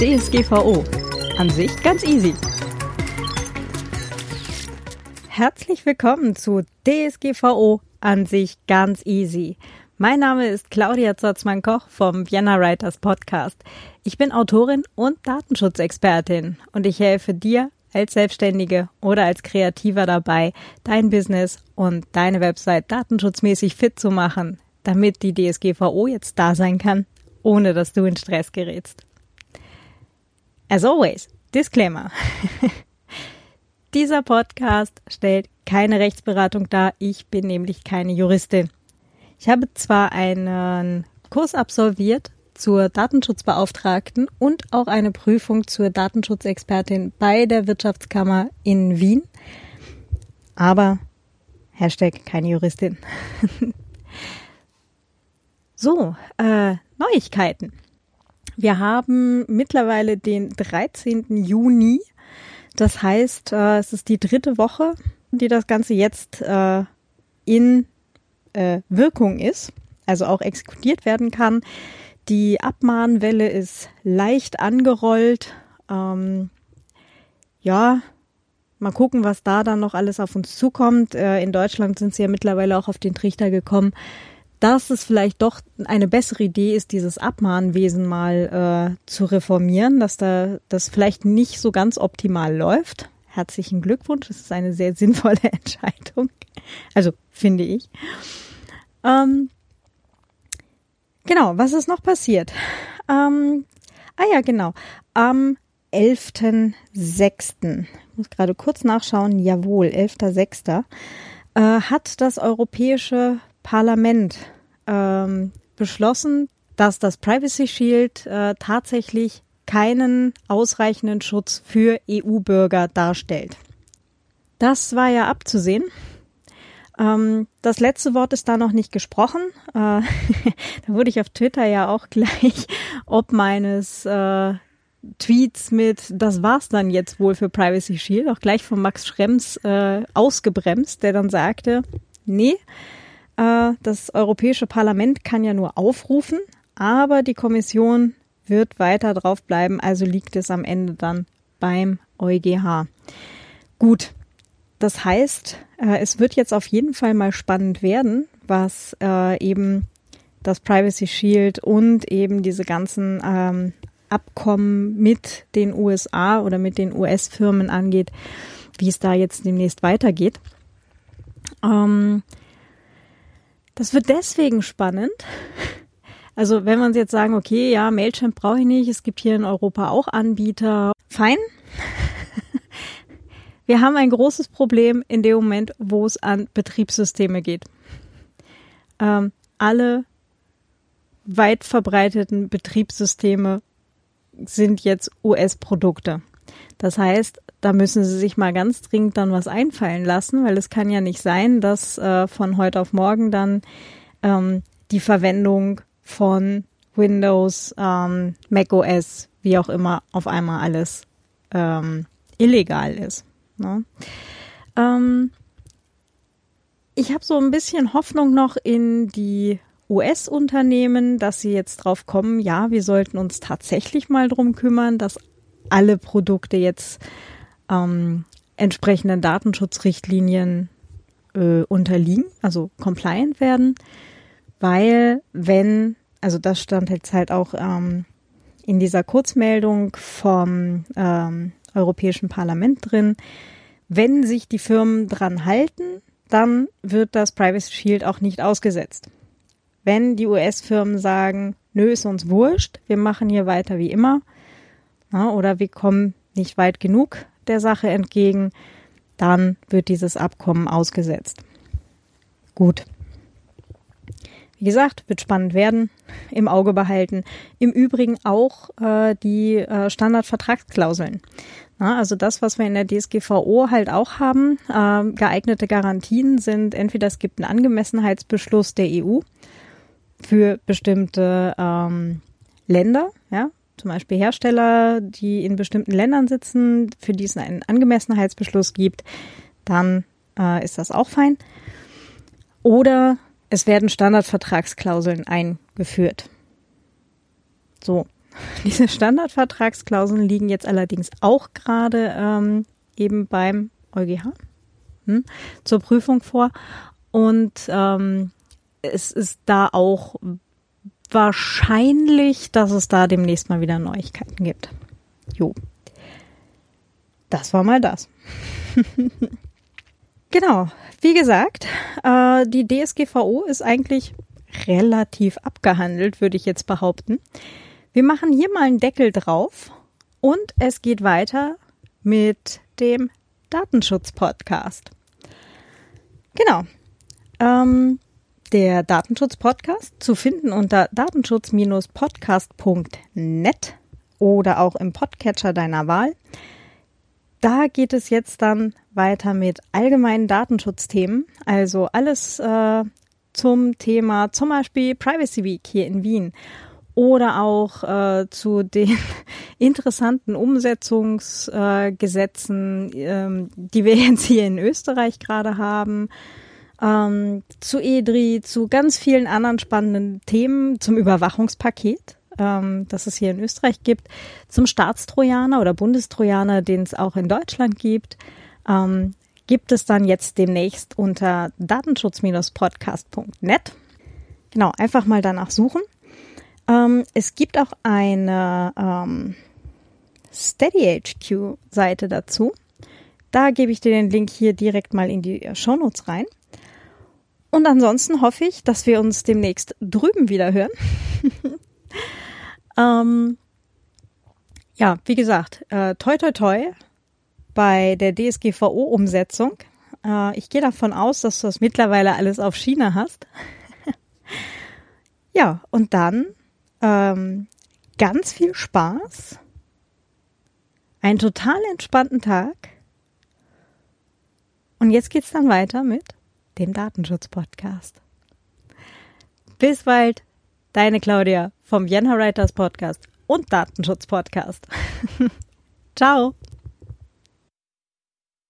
DSGVO. An sich ganz easy. Herzlich willkommen zu DSGVO. An sich ganz easy. Mein Name ist Claudia Zotzmann-Koch vom Vienna Writers Podcast. Ich bin Autorin und Datenschutzexpertin und ich helfe dir als Selbstständige oder als Kreativer dabei, dein Business und deine Website datenschutzmäßig fit zu machen, damit die DSGVO jetzt da sein kann, ohne dass du in Stress gerätst. As always, Disclaimer. Dieser Podcast stellt keine Rechtsberatung dar. Ich bin nämlich keine Juristin. Ich habe zwar einen Kurs absolviert zur Datenschutzbeauftragten und auch eine Prüfung zur Datenschutzexpertin bei der Wirtschaftskammer in Wien, aber Hashtag keine Juristin. so, äh, Neuigkeiten. Wir haben mittlerweile den 13. Juni. Das heißt, äh, es ist die dritte Woche, die das Ganze jetzt äh, in äh, Wirkung ist, also auch exekutiert werden kann. Die Abmahnwelle ist leicht angerollt. Ähm, ja, mal gucken, was da dann noch alles auf uns zukommt. Äh, in Deutschland sind sie ja mittlerweile auch auf den Trichter gekommen, dass es vielleicht doch eine bessere Idee ist, dieses Abmahnwesen mal äh, zu reformieren, dass da das vielleicht nicht so ganz optimal läuft. Herzlichen Glückwunsch, das ist eine sehr sinnvolle Entscheidung. Also finde ich. Ähm, genau, was ist noch passiert? Ähm, ah ja, genau. Am 11.06. Ich muss gerade kurz nachschauen. Jawohl, 11.06. Äh, hat das Europäische Parlament ähm, beschlossen, dass das Privacy Shield äh, tatsächlich keinen ausreichenden Schutz für EU-Bürger darstellt. Das war ja abzusehen. Ähm, das letzte Wort ist da noch nicht gesprochen. Äh, da wurde ich auf Twitter ja auch gleich ob meines äh, Tweets mit Das war's dann jetzt wohl für Privacy Shield, auch gleich von Max Schrems äh, ausgebremst, der dann sagte, nee, das Europäische Parlament kann ja nur aufrufen, aber die Kommission wird weiter drauf bleiben, also liegt es am Ende dann beim EuGH. Gut, das heißt, äh, es wird jetzt auf jeden Fall mal spannend werden, was äh, eben das Privacy Shield und eben diese ganzen ähm, Abkommen mit den USA oder mit den US-Firmen angeht, wie es da jetzt demnächst weitergeht. Ähm, das wird deswegen spannend. Also wenn man jetzt sagen, okay, ja, Mailchimp brauche ich nicht, es gibt hier in Europa auch Anbieter, fein. Wir haben ein großes Problem in dem Moment, wo es an Betriebssysteme geht. Ähm, alle weit verbreiteten Betriebssysteme sind jetzt US-Produkte. Das heißt, da müssen sie sich mal ganz dringend dann was einfallen lassen, weil es kann ja nicht sein, dass äh, von heute auf morgen dann ähm, die Verwendung von Windows, ähm, Mac OS, wie auch immer, auf einmal alles ähm, illegal ist. Ne? Ähm, ich habe so ein bisschen Hoffnung noch in die US-Unternehmen, dass sie jetzt drauf kommen, ja, wir sollten uns tatsächlich mal drum kümmern, dass alle Produkte jetzt ähm, entsprechenden Datenschutzrichtlinien äh, unterliegen, also compliant werden, weil wenn, also das stand jetzt halt auch ähm, in dieser Kurzmeldung vom ähm, Europäischen Parlament drin, wenn sich die Firmen dran halten, dann wird das Privacy Shield auch nicht ausgesetzt. Wenn die US-Firmen sagen, nö, ist uns wurscht, wir machen hier weiter wie immer, na, oder wir kommen nicht weit genug, der Sache entgegen, dann wird dieses Abkommen ausgesetzt. Gut. Wie gesagt, wird spannend werden, im Auge behalten. Im Übrigen auch äh, die äh, Standardvertragsklauseln. Na, also das, was wir in der DSGVO halt auch haben, äh, geeignete Garantien sind entweder es gibt einen Angemessenheitsbeschluss der EU für bestimmte ähm, Länder, ja, zum Beispiel Hersteller, die in bestimmten Ländern sitzen, für die es einen Angemessenheitsbeschluss gibt, dann äh, ist das auch fein. Oder es werden Standardvertragsklauseln eingeführt. So, Diese Standardvertragsklauseln liegen jetzt allerdings auch gerade ähm, eben beim EuGH hm, zur Prüfung vor. Und ähm, es ist da auch wahrscheinlich, dass es da demnächst mal wieder Neuigkeiten gibt. Jo. Das war mal das. genau. Wie gesagt, äh, die DSGVO ist eigentlich relativ abgehandelt, würde ich jetzt behaupten. Wir machen hier mal einen Deckel drauf und es geht weiter mit dem Datenschutz-Podcast. Genau. Ähm, der Datenschutz-Podcast zu finden unter datenschutz-podcast.net oder auch im Podcatcher deiner Wahl. Da geht es jetzt dann weiter mit allgemeinen Datenschutzthemen, also alles äh, zum Thema zum Beispiel Privacy Week hier in Wien oder auch äh, zu den interessanten Umsetzungsgesetzen, äh, ähm, die wir jetzt hier in Österreich gerade haben, ähm, zu EDRI, zu ganz vielen anderen spannenden Themen, zum Überwachungspaket, ähm, das es hier in Österreich gibt, zum Staatstrojaner oder Bundestrojaner, den es auch in Deutschland gibt, ähm, gibt es dann jetzt demnächst unter datenschutz-podcast.net. Genau, einfach mal danach suchen. Ähm, es gibt auch eine ähm, Steady HQ Seite dazu. Da gebe ich dir den Link hier direkt mal in die Shownotes rein. Und ansonsten hoffe ich, dass wir uns demnächst drüben wieder hören. ähm, ja, wie gesagt, äh, toi toi toi bei der DSGVO-Umsetzung. Äh, ich gehe davon aus, dass du das mittlerweile alles auf China hast. ja, und dann ähm, ganz viel Spaß, einen total entspannten Tag. Und jetzt geht's dann weiter mit dem Datenschutz-Podcast. Bis bald, deine Claudia vom Vienna Writers Podcast und Datenschutz Podcast. Ciao.